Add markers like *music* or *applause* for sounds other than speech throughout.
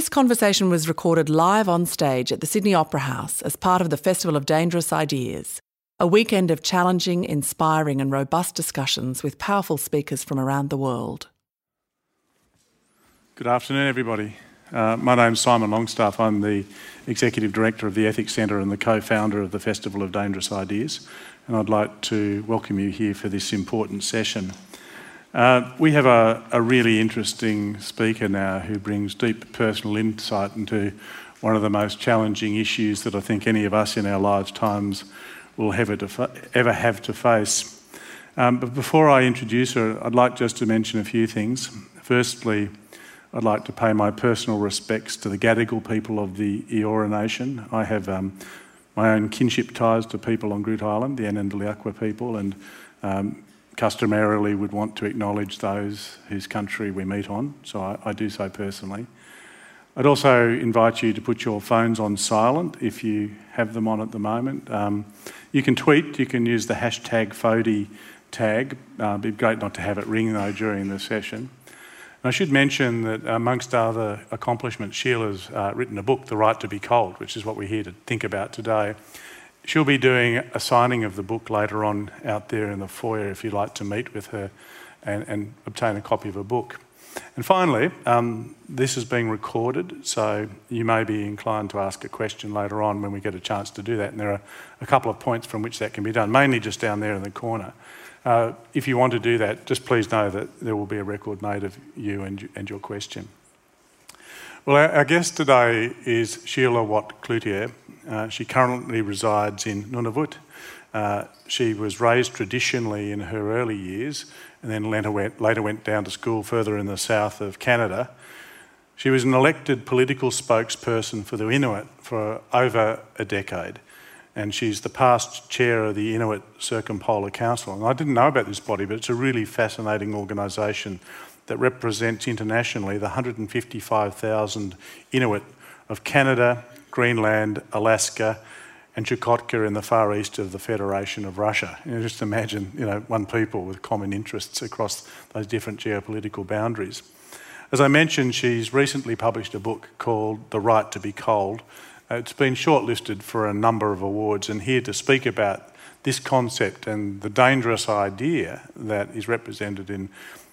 This conversation was recorded live on stage at the Sydney Opera House as part of the Festival of Dangerous Ideas, a weekend of challenging, inspiring, and robust discussions with powerful speakers from around the world. Good afternoon, everybody. Uh, my name's Simon Longstaff. I'm the Executive Director of the Ethics Centre and the co founder of the Festival of Dangerous Ideas. And I'd like to welcome you here for this important session. Uh, we have a, a, really interesting speaker now who brings deep personal insight into one of the most challenging issues that I think any of us in our lifetimes will ever, ever have to face. Um, but before I introduce her, I'd like just to mention a few things. Firstly, I'd like to pay my personal respects to the Gadigal people of the Eora Nation. I have um, my own kinship ties to people on Groote Eylandt, the Anindilyakwa people, and um, customarily would want to acknowledge those whose country we meet on, so I, I, do so personally. I'd also invite you to put your phones on silent if you have them on at the moment. Um, you can tweet, you can use the hashtag FODI tag. Uh, it'd be great not to have it ring though during the session. I should mention that amongst other accomplishments, Sheila's uh, written a book, The Right to Be Cold, which is what we're here to think about today. She'll be doing a signing of the book later on out there in the foyer if you'd like to meet with her and, and obtain a copy of her book. And finally, um, this is being recorded, so you may be inclined to ask a question later on when we get a chance to do that. And there are a couple of points from which that can be done, mainly just down there in the corner. Uh, if you want to do that, just please know that there will be a record made of you and, and your question. Well, our, our guest today is Sheila Watt Cloutier. Uh, she currently resides in Nunavut. Uh, she was raised traditionally in her early years and then later went, later went down to school further in the south of Canada. She was an elected political spokesperson for the Inuit for over a decade and she's the past chair of the Inuit Circumpolar Council. And I didn't know about this body, but it's a really fascinating organisation that represents internationally the 155,000 Inuit of Canada, Greenland, Alaska, and Chukotka in the far east of the Federation of Russia. You know, just imagine, you know, one people with common interests across those different geopolitical boundaries. As I mentioned, she's recently published a book called The Right to Be Cold, uh, it's been shortlisted for a number of awards, and here to speak about this concept and the dangerous idea that is represented in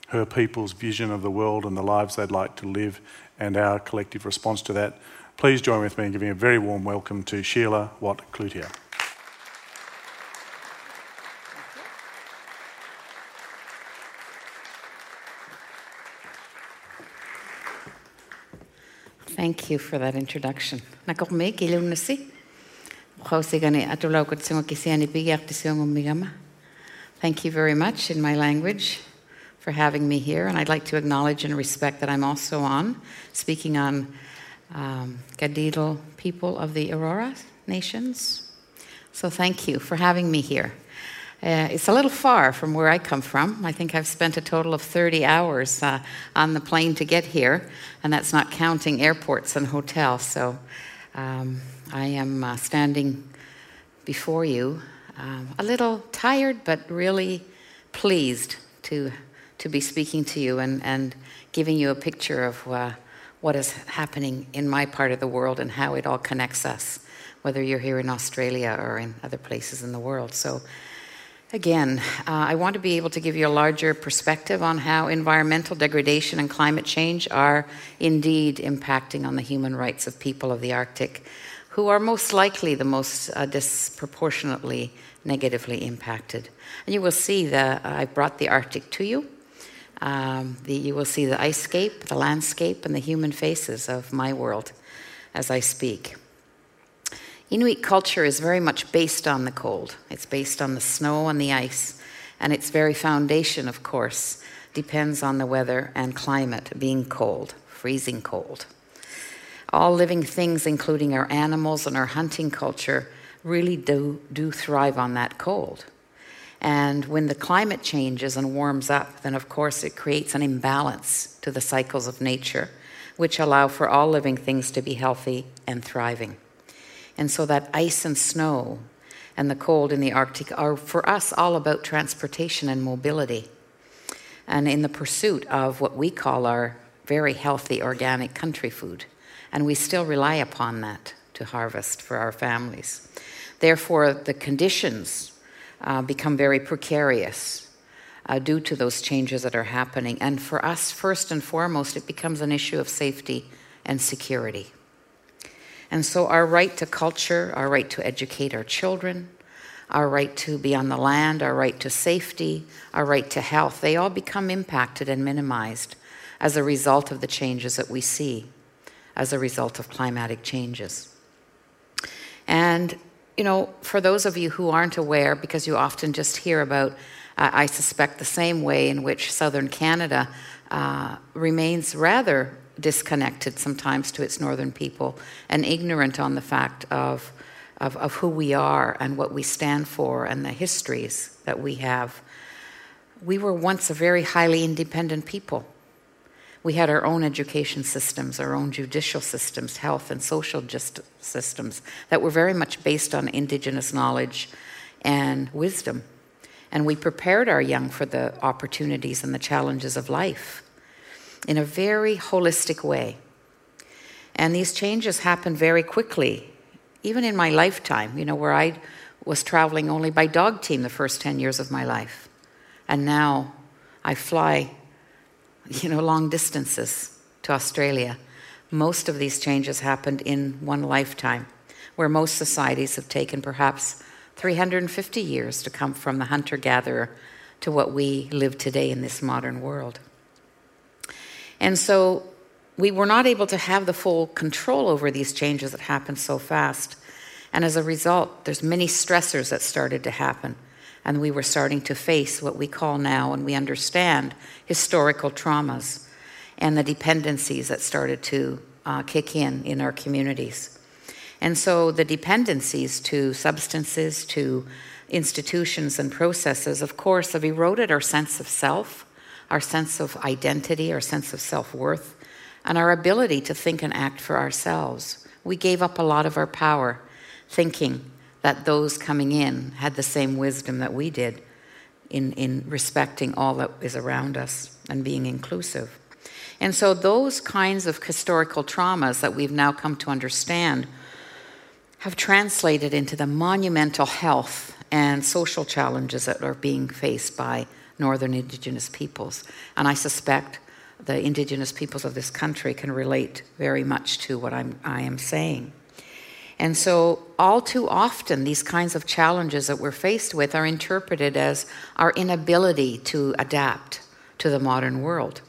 her people's vision of the world and the lives they'd like to live, and our collective response to that. Please join with me in giving a very warm welcome to Sheila Watt Cloutier. Thank you for that introduction. Thank you very much in my language for having me here, and I'd like to acknowledge and respect that I'm also on, speaking on um, Gadigal people of the Eora Nations. So thank you for having me here. Uh, it's a little far from where I come from. I think I've spent a total of 30 hours uh, on the plane to get here, and that's not counting airports and hotels. So um, I am uh, standing before you, um, a little tired, but really pleased to, to be speaking to you and, and giving you a picture of uh, what is happening in my part of the world and how it all connects us, whether you're here in Australia or in other places in the world. So Again, uh, I want to be able to give you a larger perspective on how environmental degradation and climate change are indeed impacting on the human rights of people of the Arctic, who are most likely the most uh, disproportionately negatively impacted. And you will see that I brought the Arctic to you. Um, the, you will see the ice scape, the landscape, and the human faces of my world as I speak. Inuit culture is very much based on the cold. It's based on the snow and the ice. And its very foundation, of course, depends on the weather and climate being cold, freezing cold. All living things, including our animals and our hunting culture, really do, do thrive on that cold. And when the climate changes and warms up, then of course it creates an imbalance to the cycles of nature, which allow for all living things to be healthy and thriving. And so that ice and snow and the cold in the Arctic are for us all about transportation and mobility. And in the pursuit of what we call our very healthy organic country food, and we still rely upon that to harvest for our families. Therefore, the conditions uh, become very precarious uh, due to those changes that are happening. And for us, first and foremost, it becomes an issue of safety and security. And so, our right to culture, our right to educate our children, our right to be on the land, our right to safety, our right to health, they all become impacted and minimized as a result of the changes that we see as a result of climatic changes. And, you know, for those of you who aren't aware, because you often just hear about, uh, I suspect, the same way in which southern Canada uh, remains rather disconnected sometimes to its northern people and ignorant on the fact of, of, of who we are and what we stand for and the histories that we have. We were once a very highly independent people. We had our own education systems, our own judicial systems, health and social systems that were very much based on indigenous knowledge and wisdom. And we prepared our young for the opportunities and the challenges of life in a very holistic way. And these changes happened very quickly, even in my lifetime, you know, where I was traveling only by dog team the first 10 years of my life. And now I fly, *laughs* you know, long distances to Australia. Most of these changes happened in one lifetime, where most societies have taken perhaps 350 years to come from the hunter gatherer to what we live today in this modern world. And so we were not able to have the full control over these changes that happened so fast. And as a result, there's many stressors that started to happen. And we were starting to face what we call now, and we understand, historical traumas and the dependencies that started to uh, kick in in our communities. And so the dependencies to substances, to institutions and processes, of course, have eroded our sense of self our sense of identity, our sense of self worth, and our ability to think and act for ourselves. We gave up a lot of our power thinking that those coming in had the same wisdom that we did in, in respecting all that is around us and being inclusive. And so, those kinds of historical traumas that we've now come to understand have translated into the monumental health and social challenges that are being faced by northern indigenous peoples. And I suspect the indigenous peoples of this country can relate very much to what I'm, I am saying. And so, all too often, these kinds of challenges that we're faced with are interpreted as our inability to adapt to the modern world.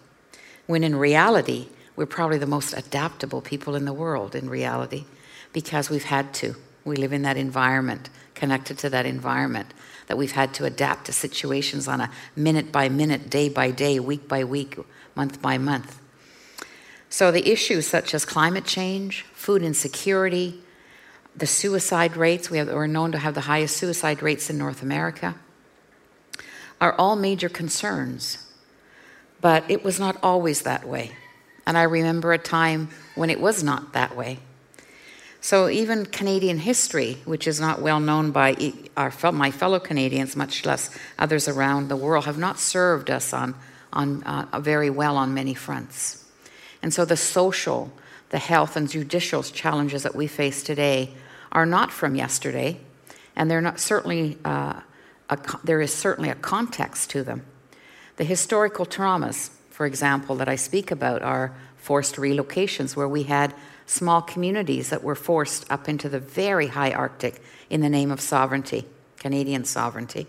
When in reality, we're probably the most adaptable people in the world, in reality, because we've had to. We live in that environment, connected to that environment that we've had to adapt to situations on a minute by minute, day by day, week by week, month by month. So, the issues such as climate change, food insecurity, the suicide rates, we have, we're known to have the highest suicide rates in North America, are all major concerns. But it was not always that way. And I remember a time when it was not that way. So even Canadian history, which is not well known by our, my fellow Canadians, much less others around the world, have not served us on, on uh, very well on many fronts. And so the social, the health, and judicial challenges that we face today are not from yesterday, and they're not certainly uh, a, there is certainly a context to them. The historical traumas, for example, that I speak about are forced relocations, where we had small communities that were forced up into the very high Arctic in the name of sovereignty, Canadian sovereignty.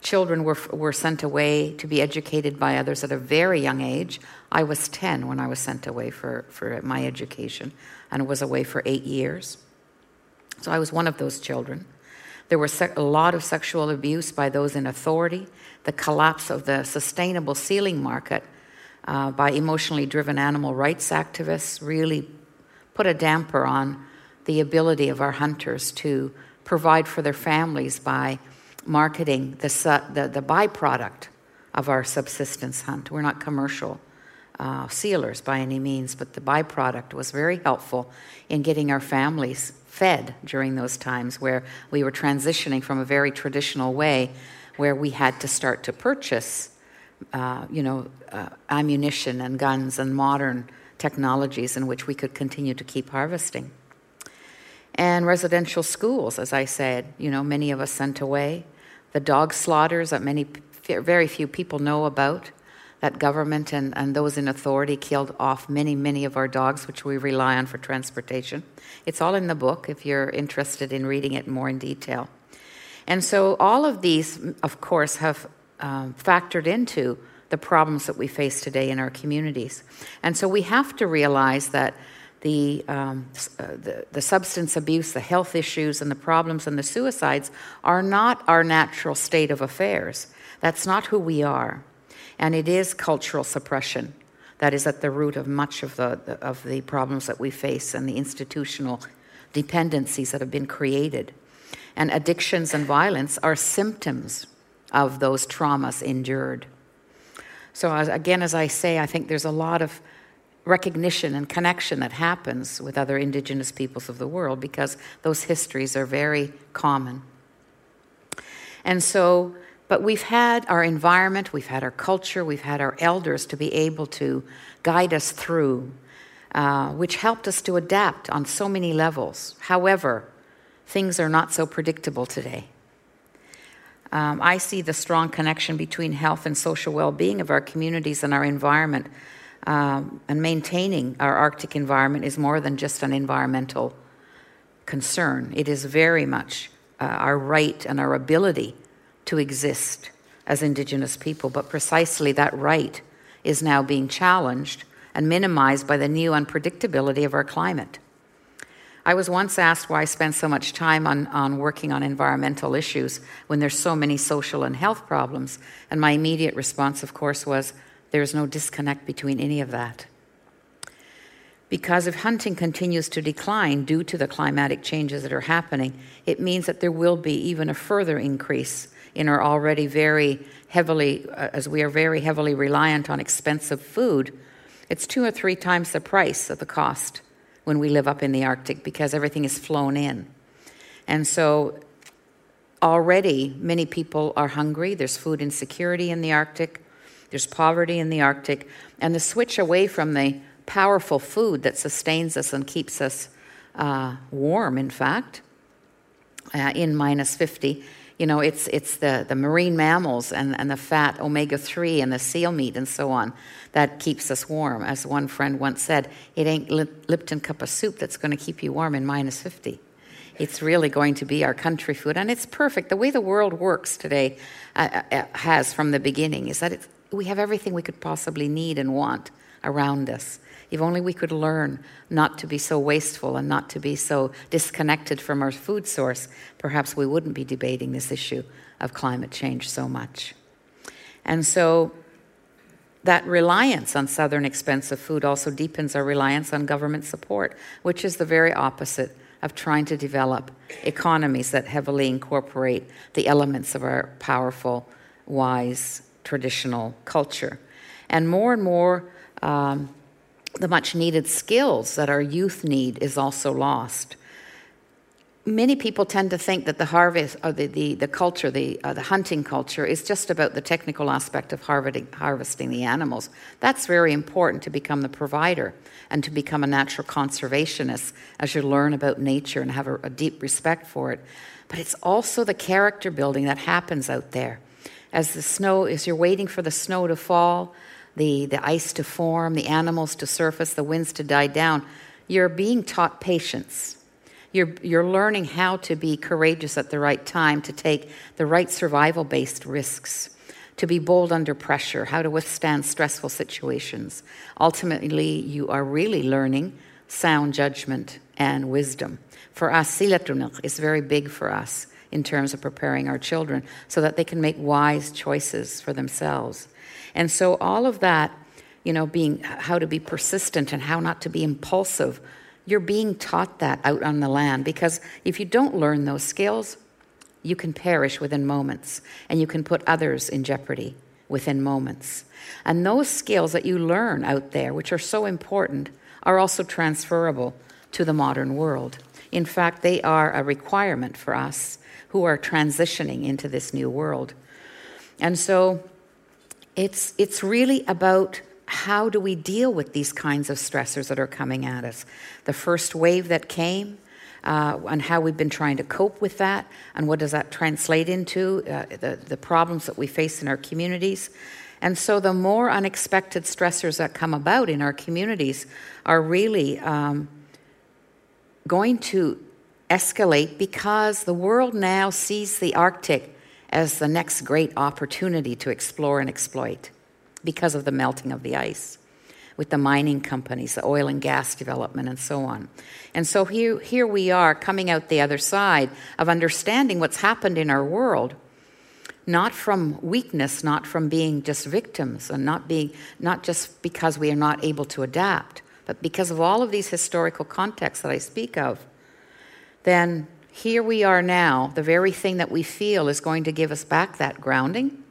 Children were, were sent away to be educated by others at a very young age. I was 10 when I was sent away for, for my education and was away for eight years. So I was one of those children. There was a lot of sexual abuse by those in authority, the collapse of the sustainable sealing market uh, by emotionally driven animal rights activists really put a damper on the ability of our hunters to provide for their families by marketing the, the, the byproduct of our subsistence hunt. We're not commercial uh, sealers by any means, but the byproduct was very helpful in getting our families fed during those times where we were transitioning from a very traditional way where we had to start to purchase, uh, you know, uh, ammunition and guns and modern technologies in which we could continue to keep harvesting. And residential schools, as I said, you know, many of us sent away. The dog slaughters that many, very few people know about, that government and, and those in authority killed off many, many of our dogs, which we rely on for transportation. It's all in the book if you're interested in reading it more in detail. And so all of these, of course, have um, factored into the problems that we face today in our communities. And so we have to realize that the, um, uh, the, the, substance abuse, the health issues, and the problems and the suicides are not our natural state of affairs. That's not who we are. And it is cultural suppression that is at the root of much of the, of the problems that we face and the institutional dependencies that have been created. And addictions and violence are symptoms of those traumas endured. So, as, again, as I say, I think there's a lot of recognition and connection that happens with other indigenous peoples of the world because those histories are very common. And so, but we've had our environment, we've had our culture, we've had our elders to be able to guide us through, uh, which helped us to adapt on so many levels. However, things are not so predictable today. Um, I see the strong connection between health and social well being of our communities and our environment. Um, and maintaining our Arctic environment is more than just an environmental concern. It is very much uh, our right and our ability to exist as Indigenous people. But precisely that right is now being challenged and minimized by the new unpredictability of our climate. I was once asked why I spend so much time on, on working on environmental issues when there's so many social and health problems. And my immediate response, of course, was there's no disconnect between any of that. Because if hunting continues to decline due to the climatic changes that are happening, it means that there will be even a further increase in our already very heavily, uh, as we are very heavily reliant on expensive food. It's two or three times the price of the cost when we live up in the Arctic because everything is flown in. And so already many people are hungry. There's food insecurity in the Arctic, there's poverty in the Arctic. And the switch away from the powerful food that sustains us and keeps us uh, warm, in fact, uh, in minus 50. You know, it's, it's the, the marine mammals and, and the fat omega 3 and the seal meat and so on that keeps us warm. As one friend once said, it ain't Lipton cup of soup that's going to keep you warm in minus 50. It's really going to be our country food, and it's perfect. The way the world works today uh, uh, has from the beginning is that we have everything we could possibly need and want around us. If only we could learn not to be so wasteful and not to be so disconnected from our food source, perhaps we wouldn't be debating this issue of climate change so much. And so that reliance on Southern expensive food also deepens our reliance on government support, which is the very opposite of trying to develop economies that heavily incorporate the elements of our powerful, wise, traditional culture. And more and more, um, the much needed skills that our youth need is also lost many people tend to think that the harvest or the, the, the culture, the, uh, the hunting culture, is just about the technical aspect of harvesting, harvesting the animals. That's very important to become the provider and to become a natural conservationist as you learn about nature and have a, a deep respect for it. But it's also the character building that happens out there. As the snow, as you're waiting for the snow to fall, the, the ice to form, the animals to surface, the winds to die down, you're being taught patience you're, you're learning how to be courageous at the right time, to take the right survival based risks, to be bold under pressure, how to withstand stressful situations. Ultimately, you are really learning sound judgment and wisdom. For us, Silatuniq is very big for us in terms of preparing our children so that they can make wise choices for themselves. And so, all of that, you know, being how to be persistent and how not to be impulsive you're being taught that out on the land because if you don't learn those skills, you can perish within moments and you can put others in jeopardy within moments. And those skills that you learn out there, which are so important, are also transferable to the modern world. In fact, they are a requirement for us who are transitioning into this new world. And so it's, it's really about how do we deal with these kinds of stressors that are coming at us? The first wave that came, uh, and how we've been trying to cope with that, and what does that translate into, uh, the, the problems that we face in our communities. And so, the more unexpected stressors that come about in our communities are really um, going to escalate because the world now sees the Arctic as the next great opportunity to explore and exploit because of the melting of the ice with the mining companies, the oil and gas development, and so on. And so here, here we are coming out the other side of understanding what's happened in our world, not from weakness, not from being just victims, and not, being, not just because we are not able to adapt, but because of all of these historical contexts that I speak of. Then here we are now, the very thing that we feel is going to give us back that grounding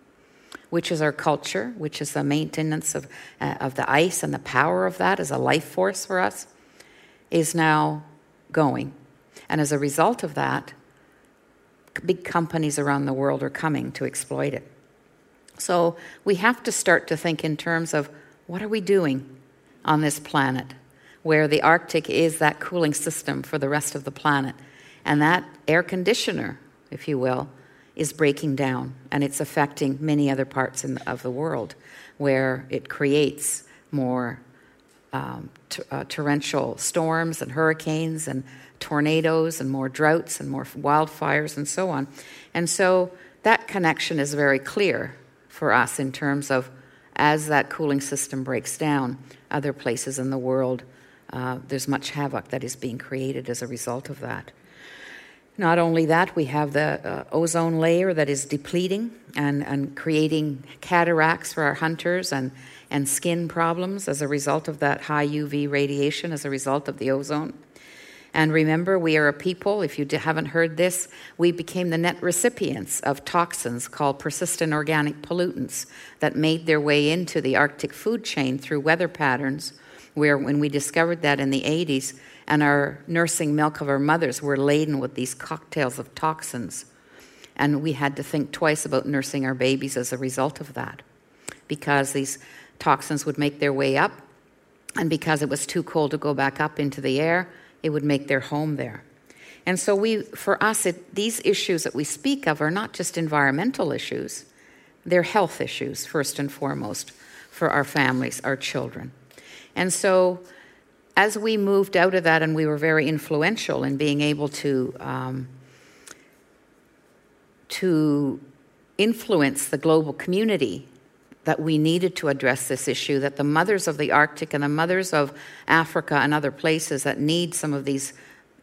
which is our culture, which is the maintenance of, uh, of the ice and the power of that as a life force for us, is now going. And as a result of that, big companies around the world are coming to exploit it. So we have to start to think in terms of what are we doing on this planet where the Arctic is that cooling system for the rest of the planet. And that air conditioner, if you will, is breaking down and it's affecting many other parts of the world where it creates more um, t- uh, torrential storms and hurricanes and tornadoes and more droughts and more wildfires and so on. And so that connection is very clear for us in terms of as that cooling system breaks down, other places in the world, uh, there's much havoc that is being created as a result of that. Not only that, we have the uh, ozone layer that is depleting and, and creating cataracts for our hunters and, and skin problems as a result of that high UV radiation, as a result of the ozone. And remember, we are a people, if you haven't heard this, we became the net recipients of toxins called persistent organic pollutants that made their way into the Arctic food chain through weather patterns. Where, when we discovered that in the 80s, and our nursing milk of our mothers were laden with these cocktails of toxins. And we had to think twice about nursing our babies as a result of that because these toxins would make their way up, and because it was too cold to go back up into the air, it would make their home there. And so, we, for us, it, these issues that we speak of are not just environmental issues, they're health issues, first and foremost, for our families, our children. And so, as we moved out of that and we were very influential in being able to um, to influence the global community that we needed to address this issue that the mothers of the arctic and the mothers of africa and other places that need some of these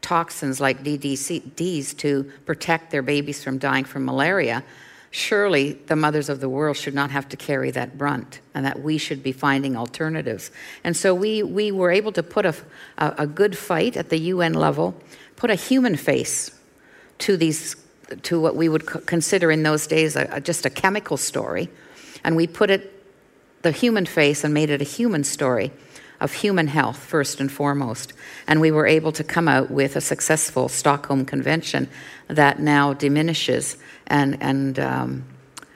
toxins like DDTs to protect their babies from dying from malaria surely the mothers of the world should not have to carry that brunt and that we should be finding alternatives. And so we, we were able to put a, a, a good fight at the UN level, put a human face to these to what we would consider in those days a, a, just a chemical story, and we put it the human face and made it a human story of human health first and foremost. And we were able to come out with a successful Stockholm Convention that now diminishes and, and um,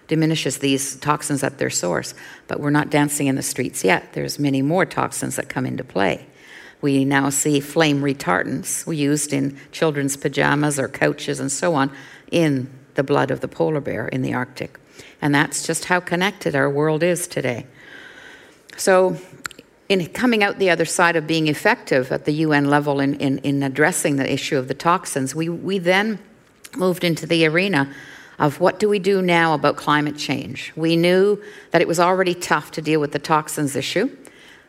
diminishes these toxins at their source. But we're not dancing in the streets yet. There's many more toxins that come into play. We now see flame retardants used in children's pajamas or couches and so on in the blood of the polar bear in the Arctic. And that's just how connected our world is today. So, in coming out the other side of being effective at the UN level in, in, in addressing the issue of the toxins, we, we then moved into the arena of what do we do now about climate change. We knew that it was already tough to deal with the toxins issue.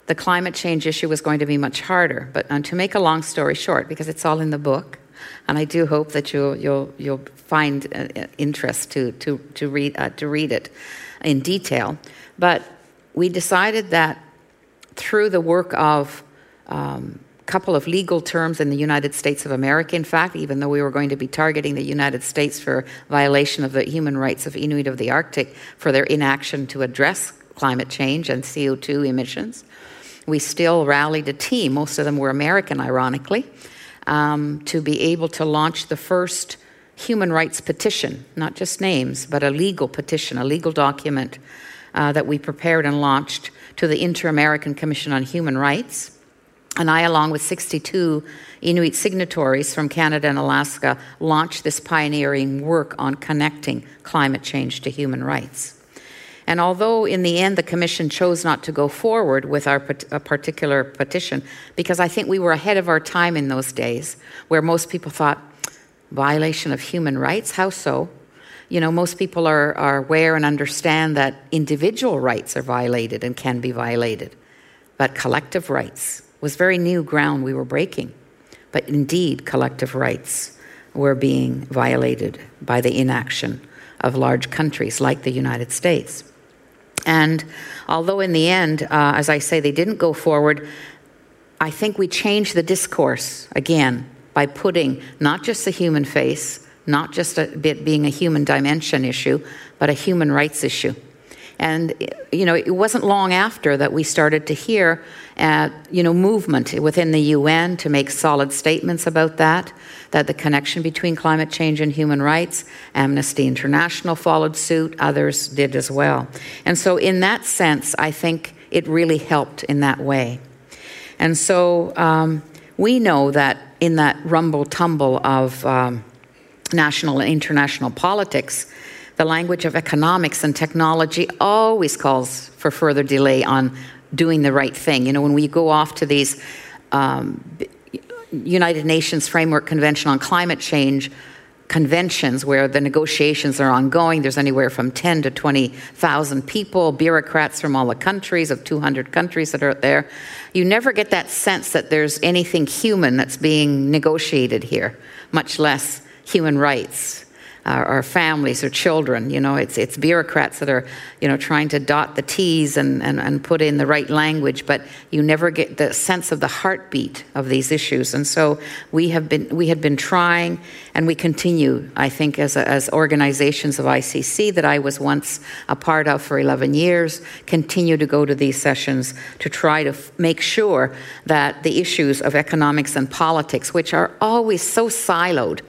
The climate change issue was going to be much harder. But um, to make a long story short, because it's all in the book, and I do hope that you'll, you'll, you'll find uh, interest to, to, to, read, uh, to read it in detail. But we decided that through the work of um, couple of legal terms in the United States of America, in fact, even though we were going to be targeting the United States for violation of the human rights of Inuit of the Arctic for their inaction to address climate change and CO2 emissions. We still rallied a team, most of them were American, ironically, um, to be able to launch the first human rights petition, not just names, but a legal petition, a legal document uh, that we prepared and launched to the Inter American Commission on Human Rights. And I, along with 62 Inuit signatories from Canada and Alaska, launched this pioneering work on connecting climate change to human rights. And although in the end the Commission chose not to go forward with our particular petition, because I think we were ahead of our time in those days, where most people thought, violation of human rights? How so? You know, most people are, are aware and understand that individual rights are violated and can be violated, but collective rights was very new ground we were breaking. But indeed, collective rights were being violated by the inaction of large countries like the United States. And although in the end, uh, as I say, they didn't go forward, I think we changed the discourse again by putting not just the human face, not just a being a human dimension issue, but a human rights issue. And you know, it wasn't long after that we started to hear, uh, you know, movement within the UN to make solid statements about that. That the connection between climate change and human rights. Amnesty International followed suit. Others did as well. And so, in that sense, I think it really helped in that way. And so, um, we know that in that rumble tumble of um, national and international politics the language of economics and technology always calls for further delay on doing the right thing. You know, when we go off to these um, United Nations Framework Convention on Climate Change conventions where the negotiations are ongoing, there's anywhere from 10 to 20,000 people, bureaucrats from all the countries, of 200 countries that are there. You never get that sense that there's anything human that's being negotiated here, much less human rights our, families or children. You know, it's, it's bureaucrats that are, you know, trying to dot the T's and, and, and put in the right language, but you never get the sense of the heartbeat of these issues. And so we have been, we had been trying, and we continue, I think, as, a, as organizations of ICC that I was once a part of for 11 years, continue to go to these sessions to try to f- make sure that the issues of economics and politics, which are always so siloed,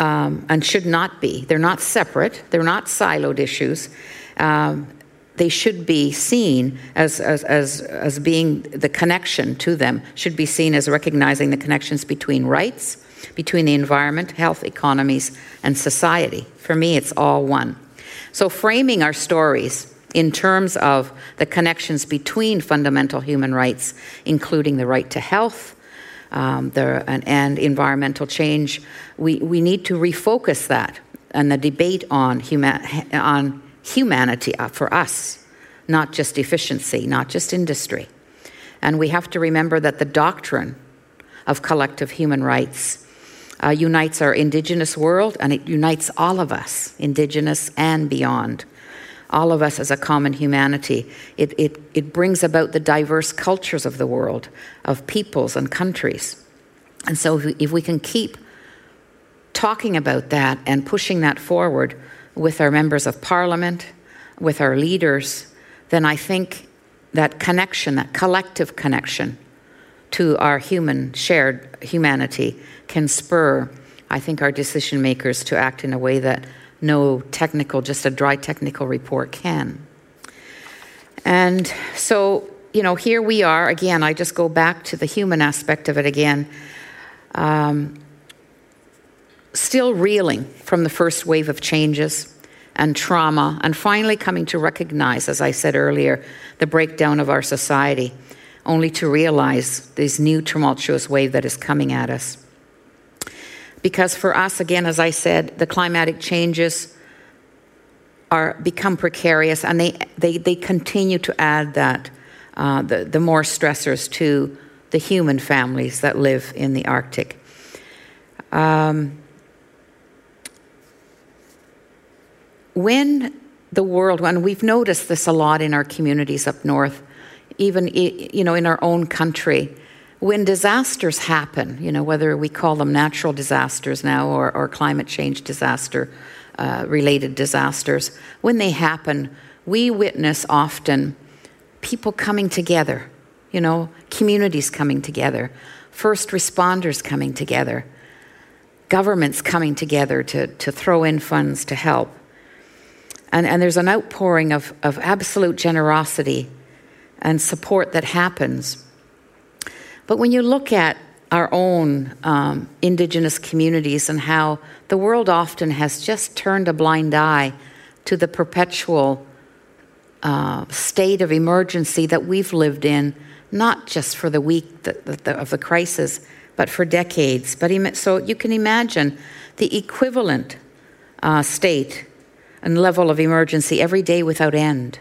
um, and should not be. They're not separate, they're not siloed issues. Um, they should be seen as, as, as, as being the connection to them, should be seen as recognizing the connections between rights, between the environment, health, economies, and society. For me, it's all one. So, framing our stories in terms of the connections between fundamental human rights, including the right to health, um, the, and, and, environmental change, we, we need to refocus that and the debate on, huma- on humanity uh, for us, not just efficiency, not just industry. And we have to remember that the doctrine of collective human rights uh, unites our Indigenous world and it unites all of us, Indigenous and beyond all of us as a common humanity. It, it, it brings about the diverse cultures of the world, of peoples and countries. And so, if we, if we can keep talking about that and pushing that forward with our members of parliament, with our leaders, then I think that connection, that collective connection to our human, shared humanity, can spur, I think, our decision makers to act in a way that no technical, just a dry technical report can. And so, you know, here we are again. I just go back to the human aspect of it again. Um, still reeling from the first wave of changes and trauma, and finally coming to recognize, as I said earlier, the breakdown of our society, only to realize this new tumultuous wave that is coming at us. Because for us, again, as I said, the climatic changes are become precarious and they, they, they continue to add that, uh, the, the more stressors to the human families that live in the Arctic. Um, when the world, and we've noticed this a lot in our communities up north, even you know in our own country, when disasters happen, you know, whether we call them natural disasters now or, or climate change disaster uh, related disasters, when they happen, we witness often people coming together, you know, communities coming together, first responders coming together, governments coming together to, to throw in funds to help. And, and there's an outpouring of, of absolute generosity and support that happens. But when you look at our own um, indigenous communities and how the world often has just turned a blind eye to the perpetual uh, state of emergency that we've lived in, not just for the week of the crisis, but for decades. But so you can imagine the equivalent uh, state and level of emergency every day without end.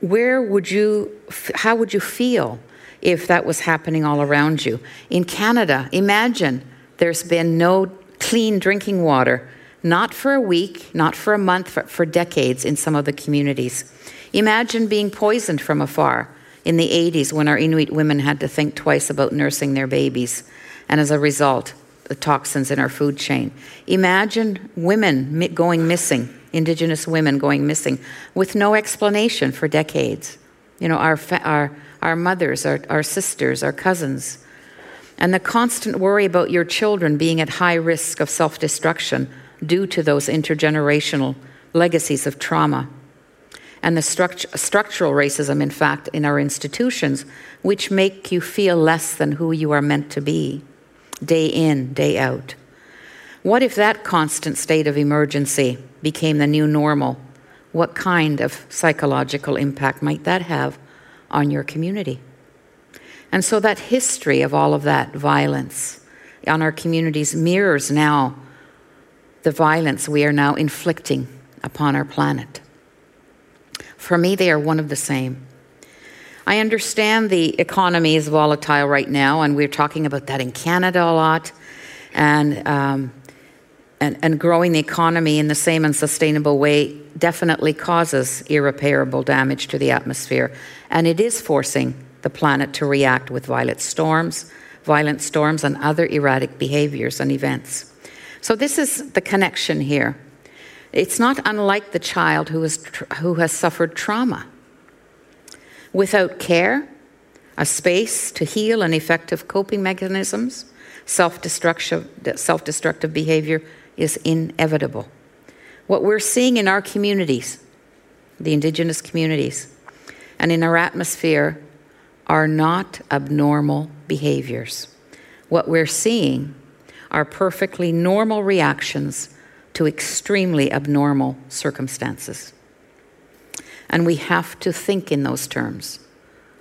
Where would you, how would you feel if that was happening all around you? In Canada, imagine there's been no clean drinking water, not for a week, not for a month, but for decades in some of the communities. Imagine being poisoned from afar in the 80s when our Inuit women had to think twice about nursing their babies. And as a result, the toxins in our food chain. Imagine women going missing, Indigenous women going missing, with no explanation for decades. You know, our, our, our mothers, our, our sisters, our cousins. And the constant worry about your children being at high risk of self destruction due to those intergenerational legacies of trauma. And the struct- structural racism, in fact, in our institutions, which make you feel less than who you are meant to be day in, day out? What if that constant state of emergency became the new normal? What kind of psychological impact might that have on your community? And so that history of all of that violence on our communities mirrors now the violence we are now inflicting upon our planet. For me, they are one of the same. I understand the economy is volatile right now, and we're talking about that in Canada a lot. And, um, and, and growing the economy in the same unsustainable way definitely causes irreparable damage to the atmosphere. And it is forcing the planet to react with violent storms, violent storms, and other erratic behaviors and events. So, this is the connection here. It's not unlike the child who, is, who has suffered trauma. Without care, a space to heal and effective coping mechanisms, self destructive, behavior is inevitable. What we're seeing in our communities, the Indigenous communities, and in our atmosphere are not abnormal behaviors. What we're seeing are perfectly normal reactions to extremely abnormal circumstances. And we have to think in those terms.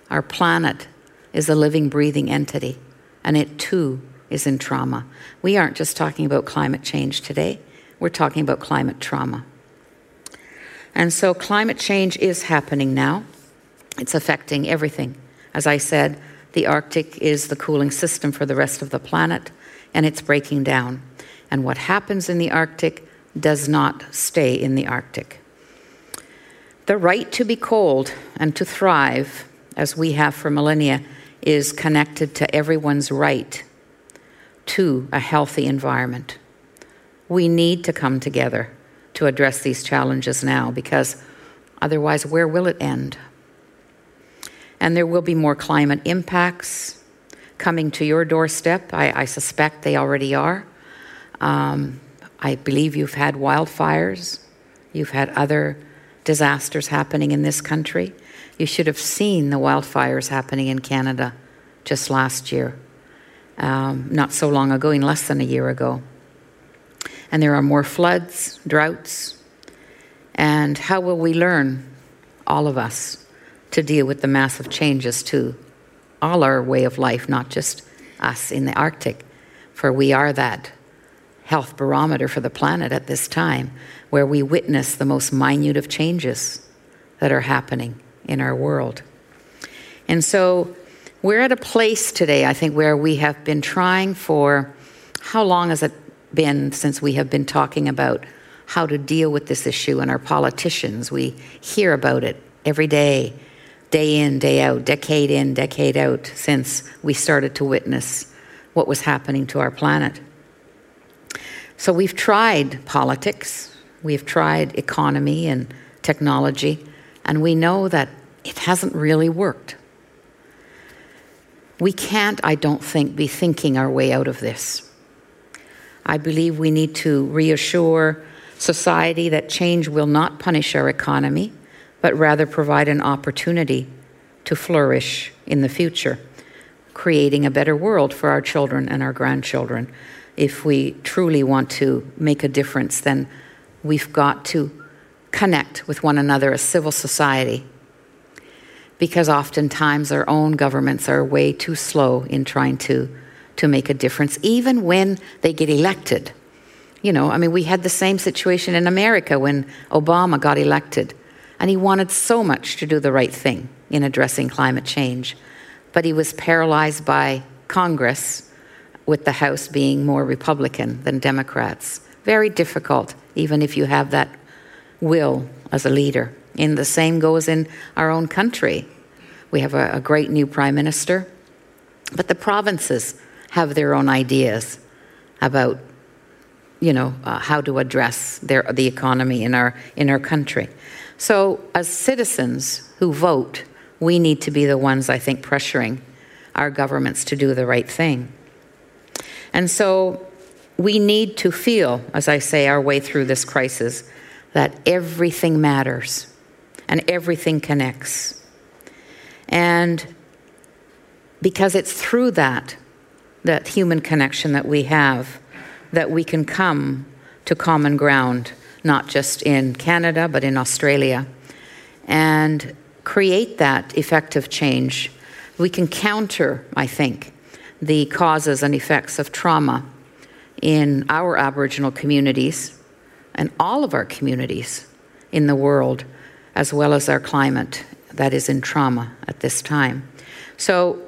Our planet is a living, breathing entity, and it too is in trauma. We aren't just talking about climate change today, we're talking about climate trauma. And so climate change is happening now. It's affecting everything. As I said, the Arctic is the cooling system for the rest of the planet, and it's breaking down. And what happens in the Arctic does not stay in the Arctic. The right to be cold and to thrive, as we have for millennia, is connected to everyone's right to a healthy environment. We need to come together to address these challenges now because otherwise, where will it end? And there will be more climate impacts coming to your doorstep. I, I suspect they already are. Um, I believe you've had wildfires, you've had other disasters happening in this country. You should have seen the wildfires happening in Canada just last year, um, not so long ago, in less than a year ago. And there are more floods, droughts. And how will we learn, all of us, to deal with the massive changes to all our way of life, not just us in the Arctic? For we are that health barometer for the planet at this time, where we witness the most minute of changes that are happening in our world. And so we're at a place today, I think, where we have been trying for how long has it been since we have been talking about how to deal with this issue? And our politicians, we hear about it every day, day in, day out, decade in, decade out, since we started to witness what was happening to our planet. So we've tried politics, we've tried economy and technology, and we know that it hasn't really worked. We can't, I don't think, be thinking our way out of this. I believe we need to reassure society that change will not punish our economy, but rather provide an opportunity to flourish in the future, creating a better world for our children and our grandchildren. If we truly want to make a difference, then we've got to connect with one another as civil society. Because oftentimes our own governments are way too slow in trying to, to make a difference, even when they get elected. You know, I mean, we had the same situation in America when Obama got elected, and he wanted so much to do the right thing in addressing climate change, but he was paralyzed by Congress, with the House being more Republican than Democrats. Very difficult, even if you have that will as a leader. And the same goes in our own country. We have a, a great new prime minister, but the provinces have their own ideas about you know, uh, how to address their, the economy in our, in our country. So, as citizens who vote, we need to be the ones, I think, pressuring our governments to do the right thing. And so, we need to feel, as I say, our way through this crisis, that everything matters and everything connects. And because it's through that, that human connection that we have, that we can come to common ground, not just in Canada, but in Australia, and create that effective change. We can counter, I think, the causes and effects of trauma in our Aboriginal communities and all of our communities in the world, as well as our climate that is in trauma at this time. So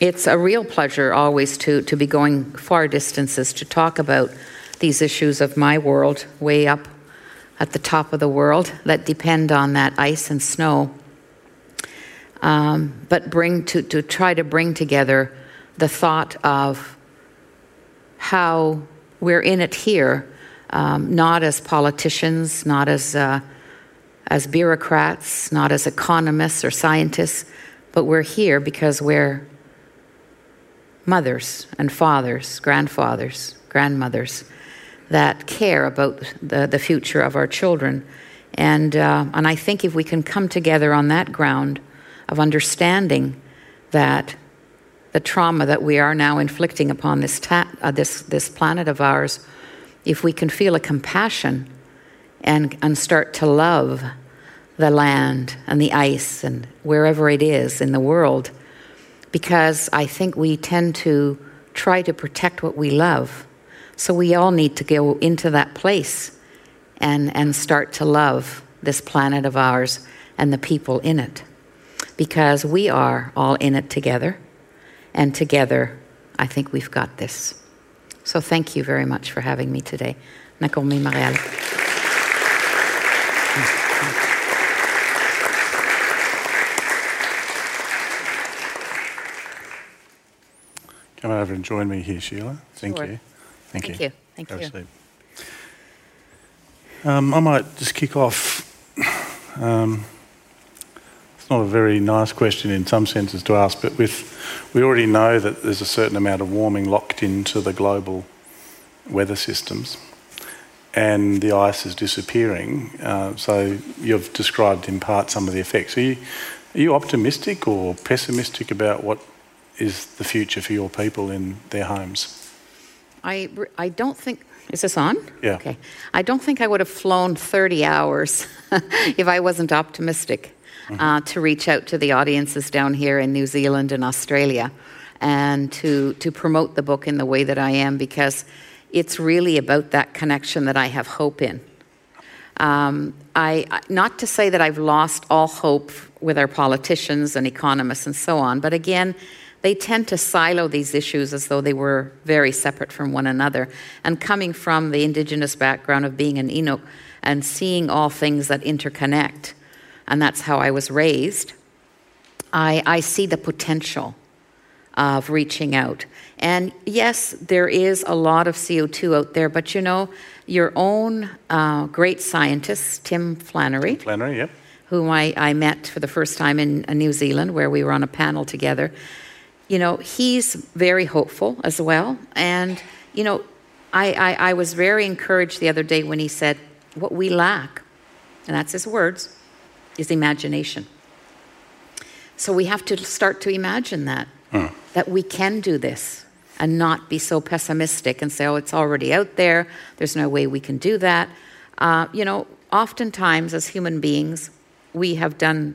it's a real pleasure always to, to be going far distances to talk about these issues of my world, way up at the top of the world, that depend on that ice and snow. Um, but bring to, to try to bring together the thought of how we're in it here, um, not as politicians, not as uh, as bureaucrats, not as economists or scientists, but we're here because we're mothers and fathers, grandfathers, grandmothers that care about the, the future of our children. And, uh, and I think if we can come together on that ground of understanding that the trauma that we are now inflicting upon this, ta- uh, this, this planet of ours, if we can feel a compassion and, and start to love the land and the ice and wherever it is in the world, because I think we tend to try to protect what we love. So we all need to go into that place and, and start to love this planet of ours and the people in it. Because we are all in it together, and together I think we've got this. So thank you very much for having me today. Nakomi Marielle. Come over and join me here, Sheila. Thank Sure. you. Thank, Thank you. you. Thank Have you. Um, I might just kick off. Um, it's not a very nice question in some senses to ask, but with we already know that there's a certain amount of warming locked into the global weather systems, and the ice is disappearing. Uh, so you've described in part some of the effects. Are you, are you optimistic or pessimistic about what is the future for your people in their homes? I, I don't think, is this on? Yeah. Okay. I don't think I would have flown 30 hours *laughs* if I wasn't optimistic uh, to reach out to the audiences down here in New Zealand and Australia and to, to promote the book in the way that I am because it's really about that connection that I have hope in. Um, I, I- not to say that I've lost all hope with our politicians and economists and so on, but again, they tend to silo these issues as though they were very separate from one another. And coming from the Indigenous background of being an Inuk and seeing all things that interconnect, and that's how I was raised, I, I see the potential of reaching out. And yes, there is a lot of CO2 out there, but you know, your own uh, great scientist, Tim Flannery, Flannery, yep. whom I, I met for the first time in uh, New Zealand, where we were on a panel together. You know, he's very hopeful as well. And, you know, I, I, I was very encouraged the other day when he said, what we lack, and that's his words, is imagination. So we have to start to imagine that, mm. that we can do this and not be so pessimistic and say, oh, it's already out there. There's no way we can do that. Uh, you know, oftentimes as human beings, we have done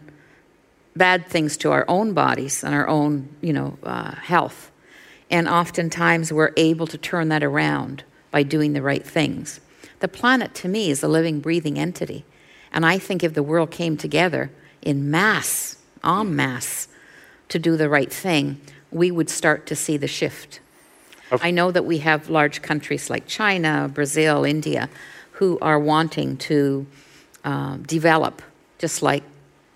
bad things to our own bodies and our own, you know, uh, health. And oftentimes we're able to turn that around by doing the right things. The planet, to me, is a living, breathing entity. And I think if the world came together in mass, en masse, to do the right thing, we would start to see the shift. I know that we have large countries like China, Brazil, India, who are wanting to uh, develop just like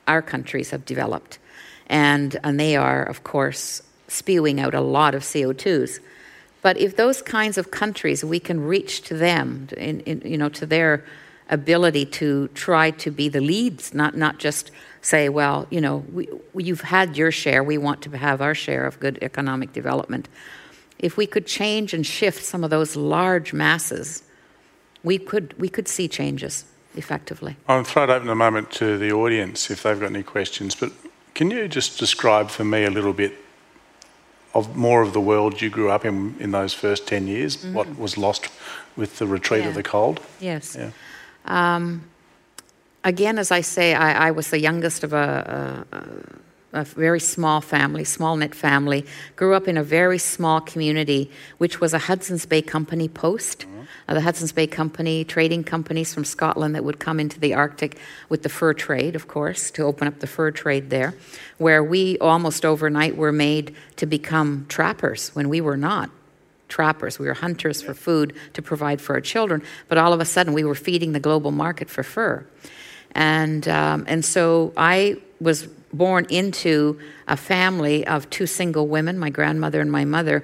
our countries have developed. And, and they are, of course, spewing out a lot of CO2s. But if those kinds of countries, we can reach to them, in, in, you know, to their ability to try to be the leads, not, not just say, well, you know, we, you've had your share, we want to have our share of good economic development. If we could change and shift some of those large masses, we could, we could see changes effectively. I'll throw it open a moment to the audience if they've got any questions. But can you just describe for me a little bit of more of the world you grew up in in those first 10 years? Mm-hmm. What was lost with the retreat yeah. of the cold? Yes. Yeah. Um, again, as I say, I, I was the youngest of a, a, a very small family, small knit family, grew up in a very small community, which was a Hudson's Bay Company post. Uh, the Hudson's Bay Company, trading companies from Scotland that would come into the Arctic with the fur trade, of course, to open up the fur trade there, where we almost overnight were made to become trappers when we were not trappers. We were hunters for food to provide for our children, but all of a sudden we were feeding the global market for fur. And, um, and so I was born into a family of two single women, my grandmother and my mother,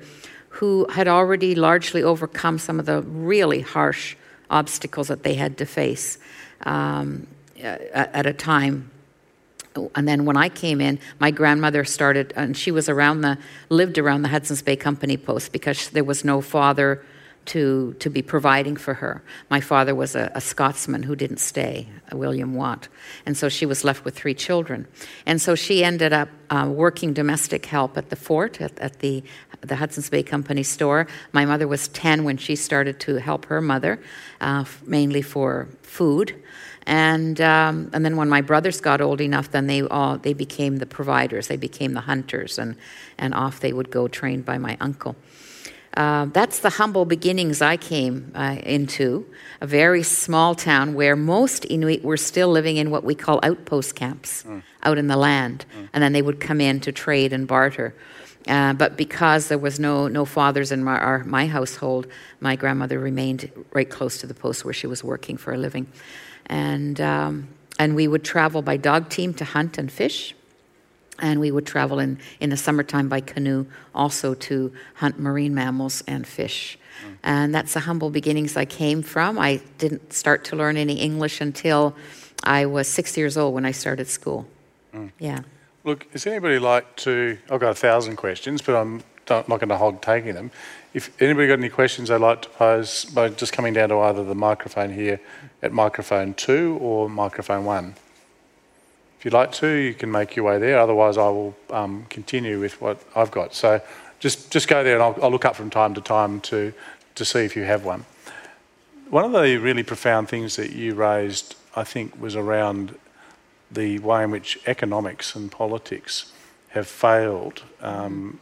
who had already largely overcome some of the really harsh obstacles that they had to face um, at, a time. And then when I came in, my grandmother started, and she was around the, lived around the Hudson's Bay Company post because there was no father to, to be providing for her. My father was a, a, Scotsman who didn't stay, William Watt. And so she was left with three children. And so she ended up uh, working domestic help at the fort, at, at, the, the Hudson's Bay Company store. My mother was 10 when she started to help her mother, uh, mainly for food. And, um, and then when my brothers got old enough, then they all they became the providers. They became the hunters, and, and off they would go, trained by my uncle. Uh, that's the humble beginnings I came uh, into, a very small town where most Inuit were still living in what we call outpost camps mm. out in the land. Mm. And then they would come in to trade and barter. Uh, but because there was no, no fathers in my, our, my household, my grandmother remained right close to the post where she was working for a living. And, um, and we would travel by dog team to hunt and fish and we would travel in, in the summertime by canoe also to hunt marine mammals and fish. Mm. And that's the humble beginnings I came from. I didn't start to learn any English until I was six years old when I started school. Mm. Yeah. Look, is anybody like to? I've got a thousand questions, but I'm not going to hog taking them. If anybody got any questions they'd like to pose by just coming down to either the microphone here at microphone two or microphone one. If you'd like to, you can make your way there. Otherwise, I will um, continue with what I've got. So just, just go there and I'll, I'll look up from time to time to, to see if you have one. One of the really profound things that you raised, I think, was around the way in which economics and politics have failed um,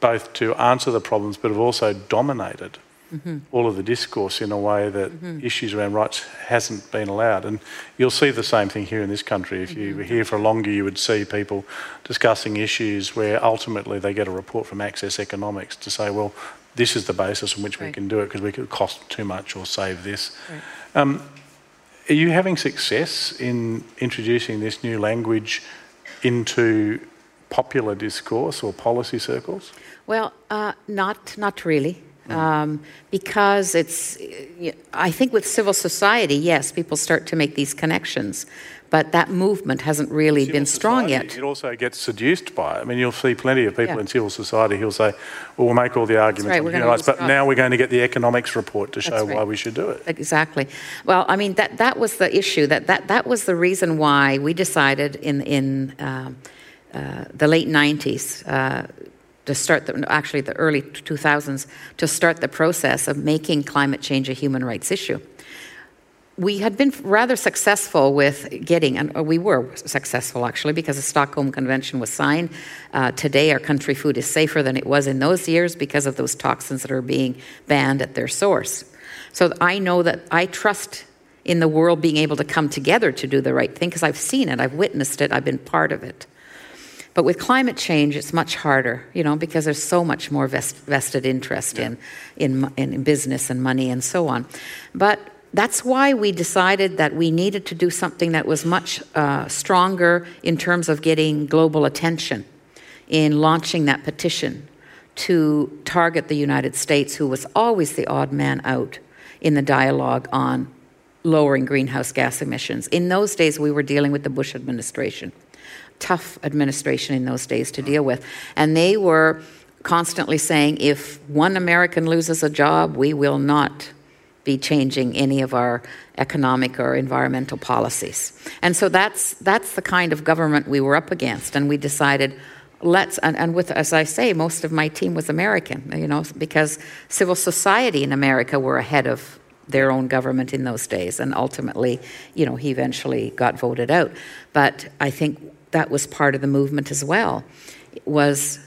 both to answer the problems but have also dominated mm-hmm. all of the discourse in a way that mm-hmm. issues around rights hasn't been allowed. And you'll see the same thing here in this country. If you were mm-hmm. here for longer, you would see people discussing issues where ultimately they get a report from Access Economics to say, well, this is the basis on which right. we can do it because we could cost too much or save this. Right. Um, are you having success in introducing this new language into popular discourse or policy circles? Well, uh, not not really. Um, because it's, I think with civil society, yes, people start to make these connections, but that movement hasn't really Civil been strong society, yet. It also gets seduced by it. I mean, you'll see plenty of people Yeah. in civil society who'll say, well, we'll make all the arguments right, rights, but lose now we're going to get the economics report to show right. why we should do it. Exactly. Well, I mean that that was the issue. That that that was the reason why we decided in in um, uh, the late '90s uh, to start the actually the early 2000s to start the process of making climate change a human rights issue. We had been rather successful with getting, and we were successful actually, because the Stockholm Convention was signed. Uh, today, our country food is safer than it was in those years because of those toxins that are being banned at their source. So I know that I trust in the world being able to come together to do the right thing because I've seen it, I've witnessed it, I've been part of it. But with climate change, it's much harder, you know, because there's so much more vest, vested interest in, in, in business and money and so on. But that's why we decided that we needed to do something that was much uh, stronger in terms of getting global attention in launching that petition to target the United States, who was always the odd man out in the dialogue on lowering greenhouse gas emissions. In those days, we were dealing with the Bush administration. Tough administration in those days to deal with. And they were constantly saying if one American loses a job, we will not be changing any of our economic or environmental policies. And so that's that's the kind of government we were up against and we decided let's and, and with as I say most of my team was American, you know, because civil society in America were ahead of their own government in those days and ultimately, you know, he eventually got voted out. But I think that was part of the movement as well. Was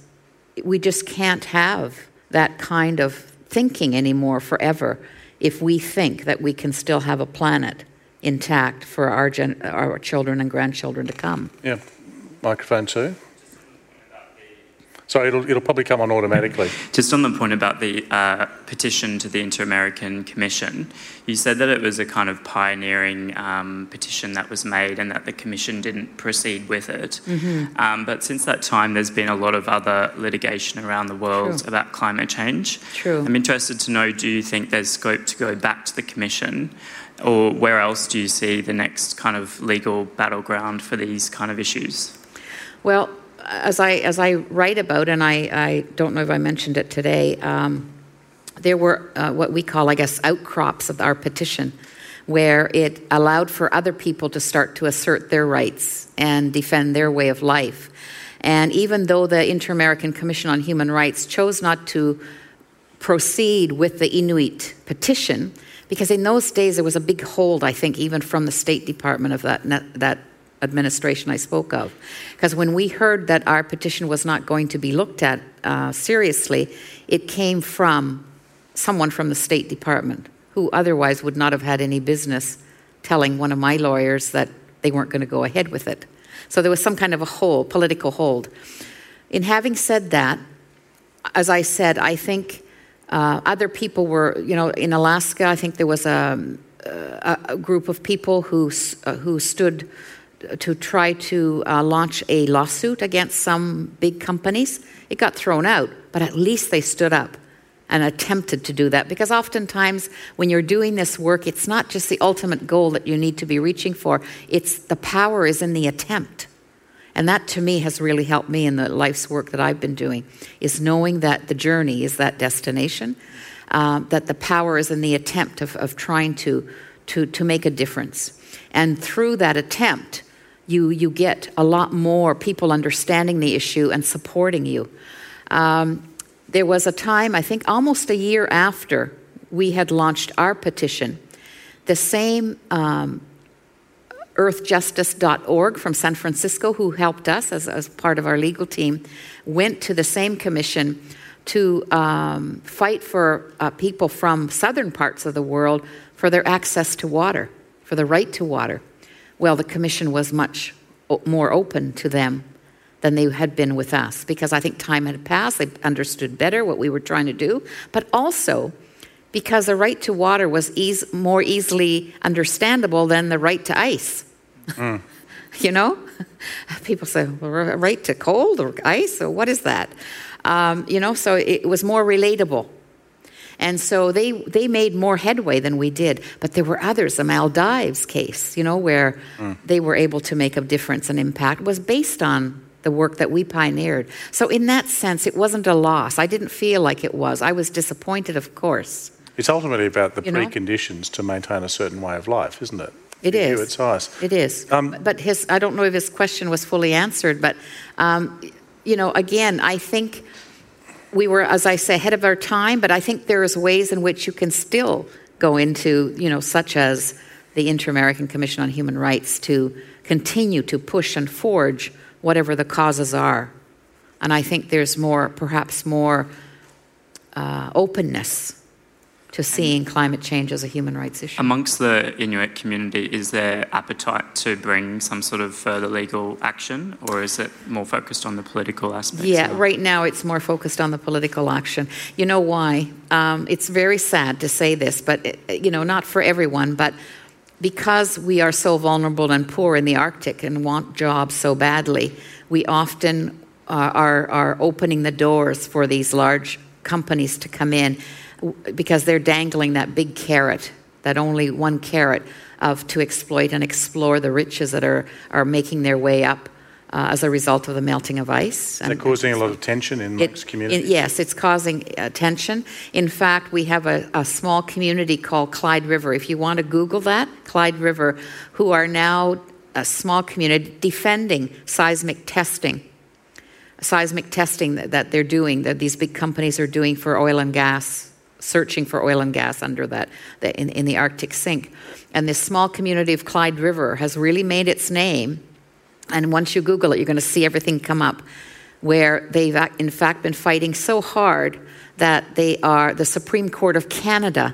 we just can't have that kind of thinking anymore forever if we think that we can still have a planet intact for our, gen- our children and grandchildren to come. Yeah. Microphone two. So it'll, it'll probably come on automatically. *laughs* Just on the point about the uh, petition to the Inter American Commission, you said that it was a kind of pioneering um, petition that was made and that the Commission didn't proceed with it. Mm-hmm. Um, but since that time, there's been a lot of other litigation around the world True. about climate change. True. I'm interested to know do you think there's scope to go back to the Commission? Or where else do you see the next kind of legal battleground for these kind of issues? Well, as I as I write about, and I, I don't know if I mentioned it today, um, there were uh, what we call, I guess, outcrops of our petition, where it allowed for other people to start to assert their rights and defend their way of life. And even though the Inter American Commission on Human Rights chose not to proceed with the Inuit petition, because in those days there was a big hold, I think, even from the State Department of that, that administration I spoke of. Because when we heard that our petition was not going to be looked at uh, seriously, it came from someone from the State Department who otherwise would not have had any business telling one of my lawyers that they weren't going to go ahead with it. So there was some kind of a hold, political hold. In having said that, as I said, I think uh, other people were, you know, in Alaska, I think there was a, a, a group of people who, uh, who stood to try to uh, launch a lawsuit against some big companies. It got thrown out, but at least they stood up and attempted to do that because oftentimes when you're doing this work, it's not just the ultimate goal that you need to be reaching for, it's the power is in the attempt. And that to me has really helped me in the life's work that I've been doing, is knowing that the journey is that destination, uh, that the power is in the attempt of, of trying to, to, to make a difference. And through that attempt, you, you get a lot more people understanding the issue and supporting you. Um, there was a time, I think almost a year after we had launched our petition, the same um, earthjustice.org from San Francisco, who helped us as, as part of our legal team, went to the same commission to um, fight for uh, people from southern parts of the world for their access to water, for the right to water. Well, the commission was much more open to them than they had been with us because I think time had passed. They understood better what we were trying to do, but also because the right to water was eas- more easily understandable than the right to ice. *laughs* you know? *laughs* People say, well, right to cold or ice, or what is that? Um, you know, so it was more relatable. And so they, they made more headway than we did. But there were others. The Maldives case, you know, where mm. they were able to make a difference and impact was based on the work that we pioneered. So, in that sense, it wasn't a loss. I didn't feel like it was. I was disappointed, of course. It's ultimately about the you preconditions know? to maintain a certain way of life, isn't it? It is. Its eyes. It is. Um, but his, I don't know if his question was fully answered, but, um, you know, again, I think we were, as I say, ahead of our time, but I think there's ways in which you can still go into, you know, such as the Inter American Commission on Human Rights to continue to push and forge whatever the causes are. And I think there's more, perhaps more uh, openness to seeing climate change as a human rights issue. Amongst the Inuit community, is there appetite to bring some sort of further legal action, or is it more focused on the political aspects? Yeah, right now it's more focused on the political action. You know why? Um, it's very sad to say this, but it, you know, not for everyone, but because we are so vulnerable and poor in the Arctic and want jobs so badly, we often uh, are, are opening the doors for these large companies to come in because they're dangling that big carrot, that only one carrot of to exploit and explore the riches that are, are making their way up uh, as a result of the melting of ice. And, They're causing a lot of tension in it, communities. It, yes, it's causing uh, tension. In fact, we have a, a, small community called Clyde River. If you want to Google that, Clyde River, who are now a small community defending seismic testing. Seismic testing that, that they're doing, that these big companies are doing for oil and gas searching for oil and gas under that, in, in the Arctic sink. And this small community of Clyde River has really made its name. And once you Google it, you're going to see everything come up where they've in fact been fighting so hard that they are the Supreme Court of Canada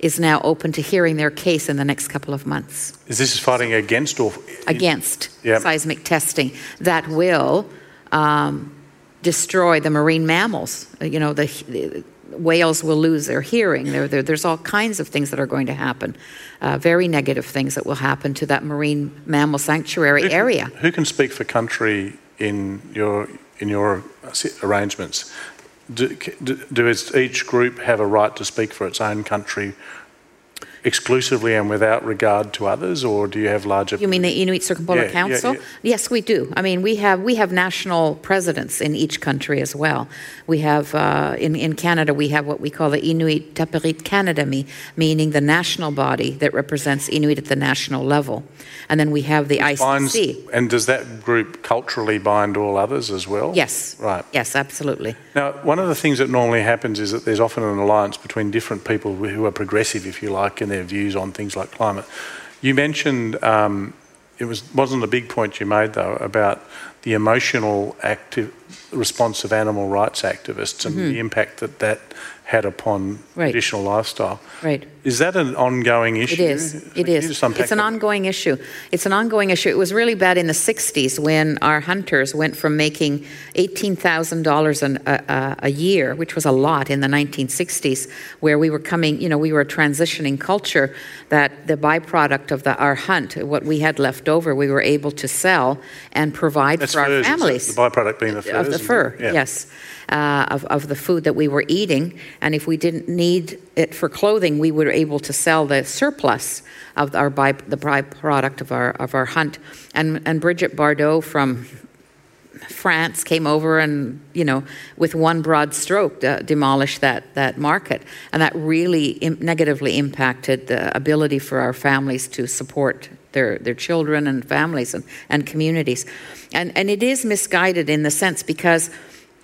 is now open to hearing their case in the next couple of months. Is this fighting against or against yep. seismic testing that will um, destroy the marine mammals? You know the whales will lose their hearing. There, there, there's all kinds of things that are going to happen, uh, very negative things that will happen to that marine mammal sanctuary who can, area. Who can speak for country in your in your arrangements? Do, do, does each group have a right to speak for its own country exclusively and without regard to others, or do you have larger? You mean the Inuit Circumpolar yeah, Council? Yeah, yeah. Yes, we do. I mean, we have we have national presidents in each country as well. We have uh, in in Canada we have what we call the Inuit Tapiriit Kanatami, meaning the national body that represents Inuit at the national level, and then we have the ICC. Binds, and does that group culturally bind all others as well? Yes. Right. Yes, absolutely. Now, one of the things that normally happens is that there's often an alliance between different people who are progressive, if you like, in their views on things like climate. You mentioned um, it was wasn't a big point you made though about the emotional active response of animal rights activists and mm-hmm. the impact that that had upon right. traditional lifestyle. Right. Is that an ongoing issue? It is. It is. It's an ongoing issue. It's an ongoing issue. It was really bad in the 60s when our hunters went from making $18,000 a, a year, which was a lot in the 1960s, where we were coming, you know, we were a transitioning culture that the byproduct of the, our hunt, what we had left over, we were able to sell and provide That's for our families. The byproduct being the fur. Of the fur, yeah. yes uh, of, of the food that we were eating. And if we didn't need it for clothing, we were able to sell the surplus of our by, the byproduct of our, of our hunt. And, and Brigitte Bardot from France came over and, you know, with one broad stroke, uh, demolished that, that market. And that really Im- negatively impacted the ability for our families to support their, their children and families and, and communities. And, and it is misguided in the sense because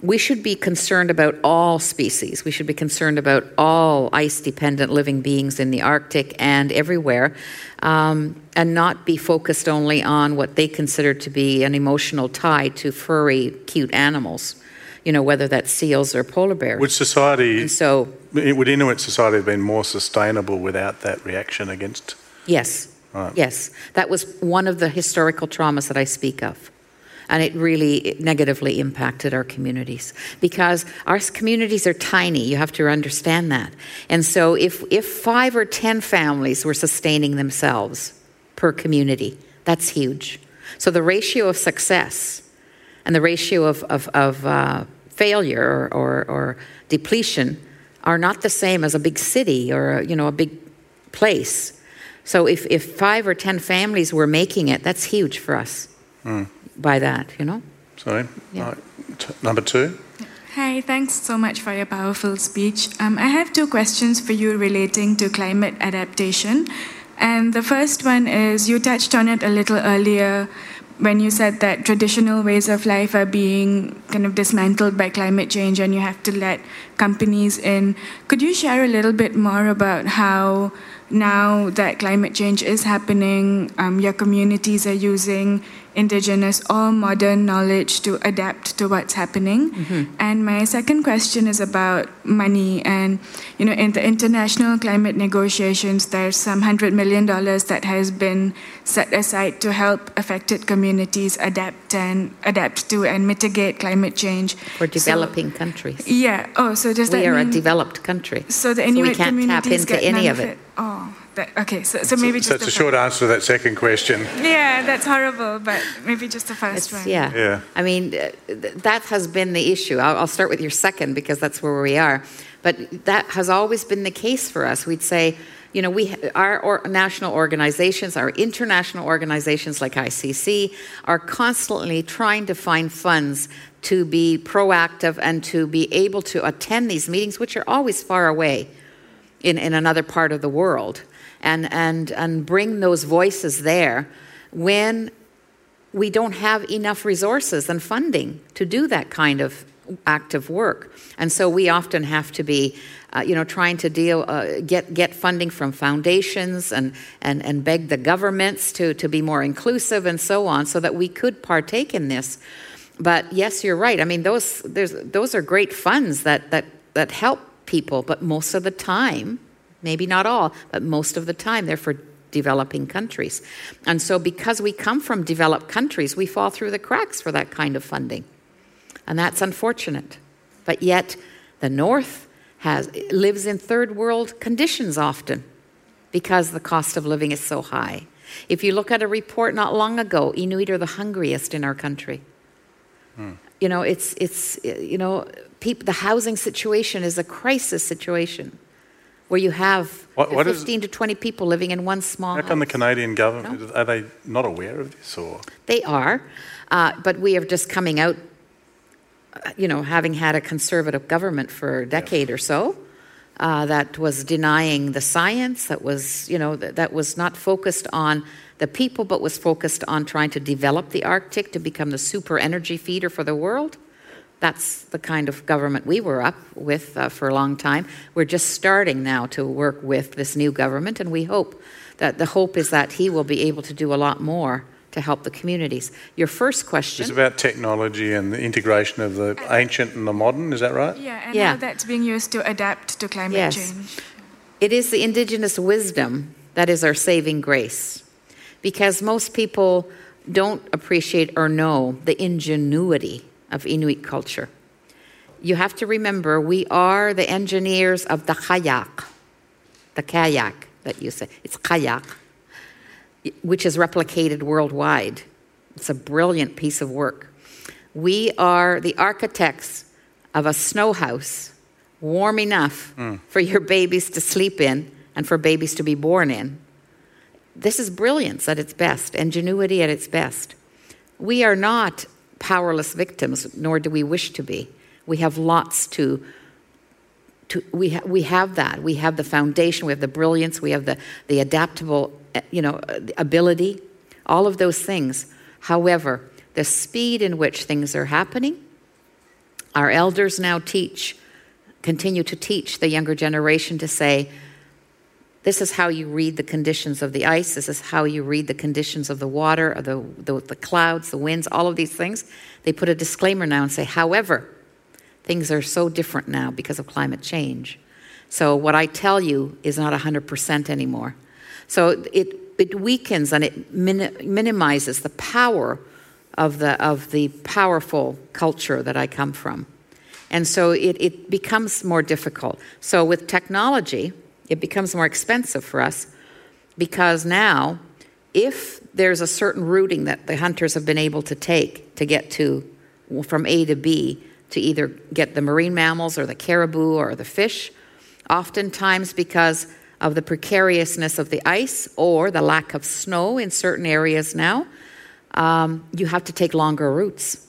we should be concerned about all species. We should be concerned about all ice dependent living beings in the Arctic and everywhere, um, and not be focused only on what they consider to be an emotional tie to furry, cute animals. You know, whether that's seals or polar bears. Would society, and so, would Inuit society have been more sustainable without that reaction against? Yes. Right. Yes. That was one of the historical traumas that I speak of and it really negatively impacted our communities because our communities are tiny. You have to understand that. And so, if, if five or 10 families were sustaining themselves per community, that's huge. So, the ratio of success and the ratio of, of, of uh, failure or, or, or depletion are not the same as a big city or you know a big place. So if, if five or ten families were making it, that's huge for us. Mm. By that, you know. Sorry. Yeah. T- number two. Hi, thanks so much for your powerful speech. Um, I have two questions for you relating to climate adaptation. And the first one is you touched on it a little earlier when you said that traditional ways of life are being kind of dismantled by climate change and you have to let companies in. Could you share a little bit more about how now that climate change is happening, um, your communities are using indigenous or modern knowledge to adapt to what's happening. Mm-hmm. And my second question is about money. And, you know, in the international climate negotiations, there's some $100 million that has been set aside to help affected communities adapt and adapt to and mitigate climate change. For developing so, countries. Yeah. Oh, so does we that are mean, a developed country. So the Inuit so we can't communities tap into get any of it. it. Oh. That, okay, so, so maybe so, just. So it's a short answer to that second question. Yeah, that's horrible, but maybe just the first it's, one. Yeah. Yeah. I mean, uh, that has been the issue. I'll, I'll start with your second because that's where we are. But that has always been the case for us. We'd say, you know, we our or, national organizations, our international organizations like ICC, are constantly trying to find funds to be proactive and to be able to attend these meetings, which are always far away in, in another part of the world and, and, and bring those voices there when we don't have enough resources and funding to do that kind of active work. And so we often have to be, uh, you know, trying to deal, uh, get, get funding from foundations and, and, and beg the governments to, to be more inclusive and so on so that we could partake in this. But yes, you're right. I mean, those, there's, those are great funds that, that, that help people, but most of the time, maybe not all, but most of the time, they're for developing countries. And so, because we come from developed countries, we fall through the cracks for that kind of funding. And that's unfortunate. But yet, the North has, lives in third world conditions often because the cost of living is so high. If you look at a report not long ago, Inuit are the hungriest in our country. Hmm. You know, it's, it's you know, the housing situation is a crisis situation where you have what, what 15 is, to 20 people living in one small How come the Canadian government, no? are they not aware of this? or? They are, uh, but we are just coming out, uh, you know, having had a conservative government for a decade yeah. or so. Uh, that was denying the science, that was, you know, that, that was not focused on the people, but was focused on trying to develop the Arctic to become the super energy feeder for the world. That's the kind of government we were up with uh, for a long time. We're just starting now to work with this new government, and we hope that the hope is that he will be able to do a lot more to help the communities. Your first question is about technology and the integration of the ancient and the modern. Is that right? Yeah, and yeah. how that's being used to adapt to climate yes. change. It is the indigenous wisdom that is our saving grace, because most people don't appreciate or know the ingenuity of Inuit culture. You have to remember we are the engineers of the kayak, the kayak that you say. It's kayak, which is replicated worldwide. It's a brilliant piece of work. We are the architects of a snow house, warm enough mm. for your babies to sleep in and for babies to be born in. This is brilliance at its best, ingenuity at its best. We are not powerless victims, nor do we wish to be. We have lots to. to we, ha- we have that. We have the foundation, we have the brilliance, we have the, the adaptable eh, you know, ability, all of those things. However, the speed in which things are happening, our elders now teach, continue to teach the younger generation to say, this is how you read the conditions of the ice. This is how you read the conditions of the water, the, the, the clouds, the winds, all of these things. They put a disclaimer now and say, however, things are so different now because of climate change. So what I tell you is not 100% anymore. So it, it weakens and it min- minimizes the power of the, of the powerful culture that I come from. And so it, it becomes more difficult. So with technology, it becomes more expensive for us because now, if there's a certain routing that the hunters have been able to take to get to from A to B to either get the marine mammals or the caribou or the fish, oftentimes because of the precariousness of the ice or the lack of snow in certain areas now. Um, you have to take longer routes.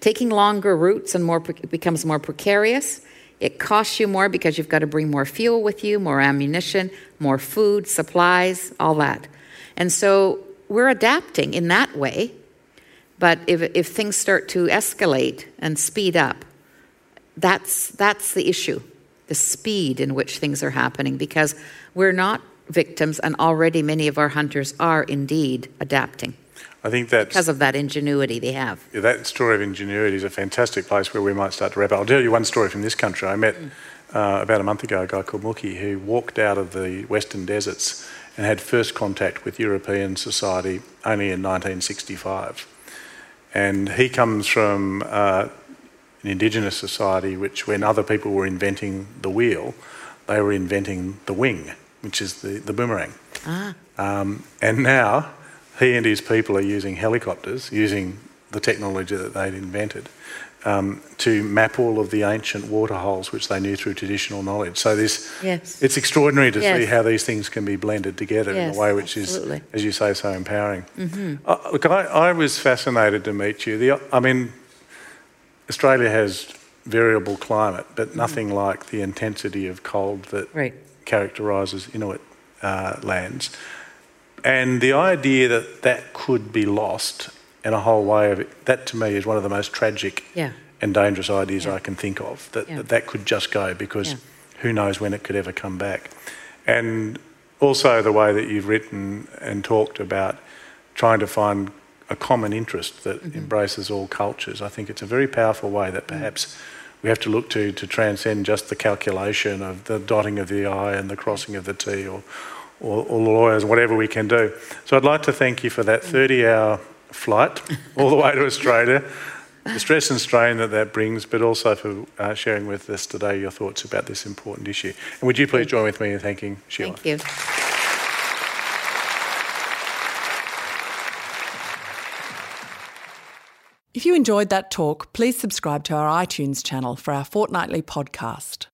Taking longer routes and more it becomes more precarious. It costs you more because you've got to bring more fuel with you, more ammunition, more food, supplies, all that. And so we're adapting in that way. But if, if things start to escalate and speed up, that's, that's the issue the speed in which things are happening because we're not victims, and already many of our hunters are indeed adapting. I think that because of that ingenuity they have. Yeah, that story of ingenuity is a fantastic place where we might start to wrap up. I'll tell you one story from this country. I met uh, about a month ago a guy called Muki who walked out of the western deserts and had first contact with European society only in 1965. And he comes from uh, an indigenous society which, when other people were inventing the wheel, they were inventing the wing, which is the, the boomerang. Ah. Um, and now he and his people are using helicopters, using the technology that they'd invented, um, to map all of the ancient water holes which they knew through traditional knowledge. So this, yes. it's extraordinary to yes. see how these things can be blended together yes, in a way which absolutely. is, as you say, so empowering. Mm-hmm. Uh, look, I, I, was fascinated to meet you. The, I mean, Australia has variable climate, but mm-hmm. nothing mm. like the intensity of cold that right. characterises Inuit uh, lands. And the idea that that could be lost in a whole way of it, that to me is one of the most tragic yeah. and dangerous ideas yeah. I can think of. That, yeah. that, that could just go because who knows when it could ever come back. And also the way that you've written and talked about trying to find a common interest that mm-hmm. embraces all cultures. I think it's a very powerful way that perhaps mm. we have to look to to transcend just the calculation of the dotting of the I and the crossing of the T or, or, or lawyers, whatever we can do. So I'd like to thank you for that 30 hour flight *laughs* all the way to Australia. The stress and strain that that brings, but also for uh, sharing with us today your thoughts about this important issue. And would you please join with me in thanking Sheila? Thank you. If you enjoyed that talk, please subscribe to our iTunes channel for our fortnightly podcast.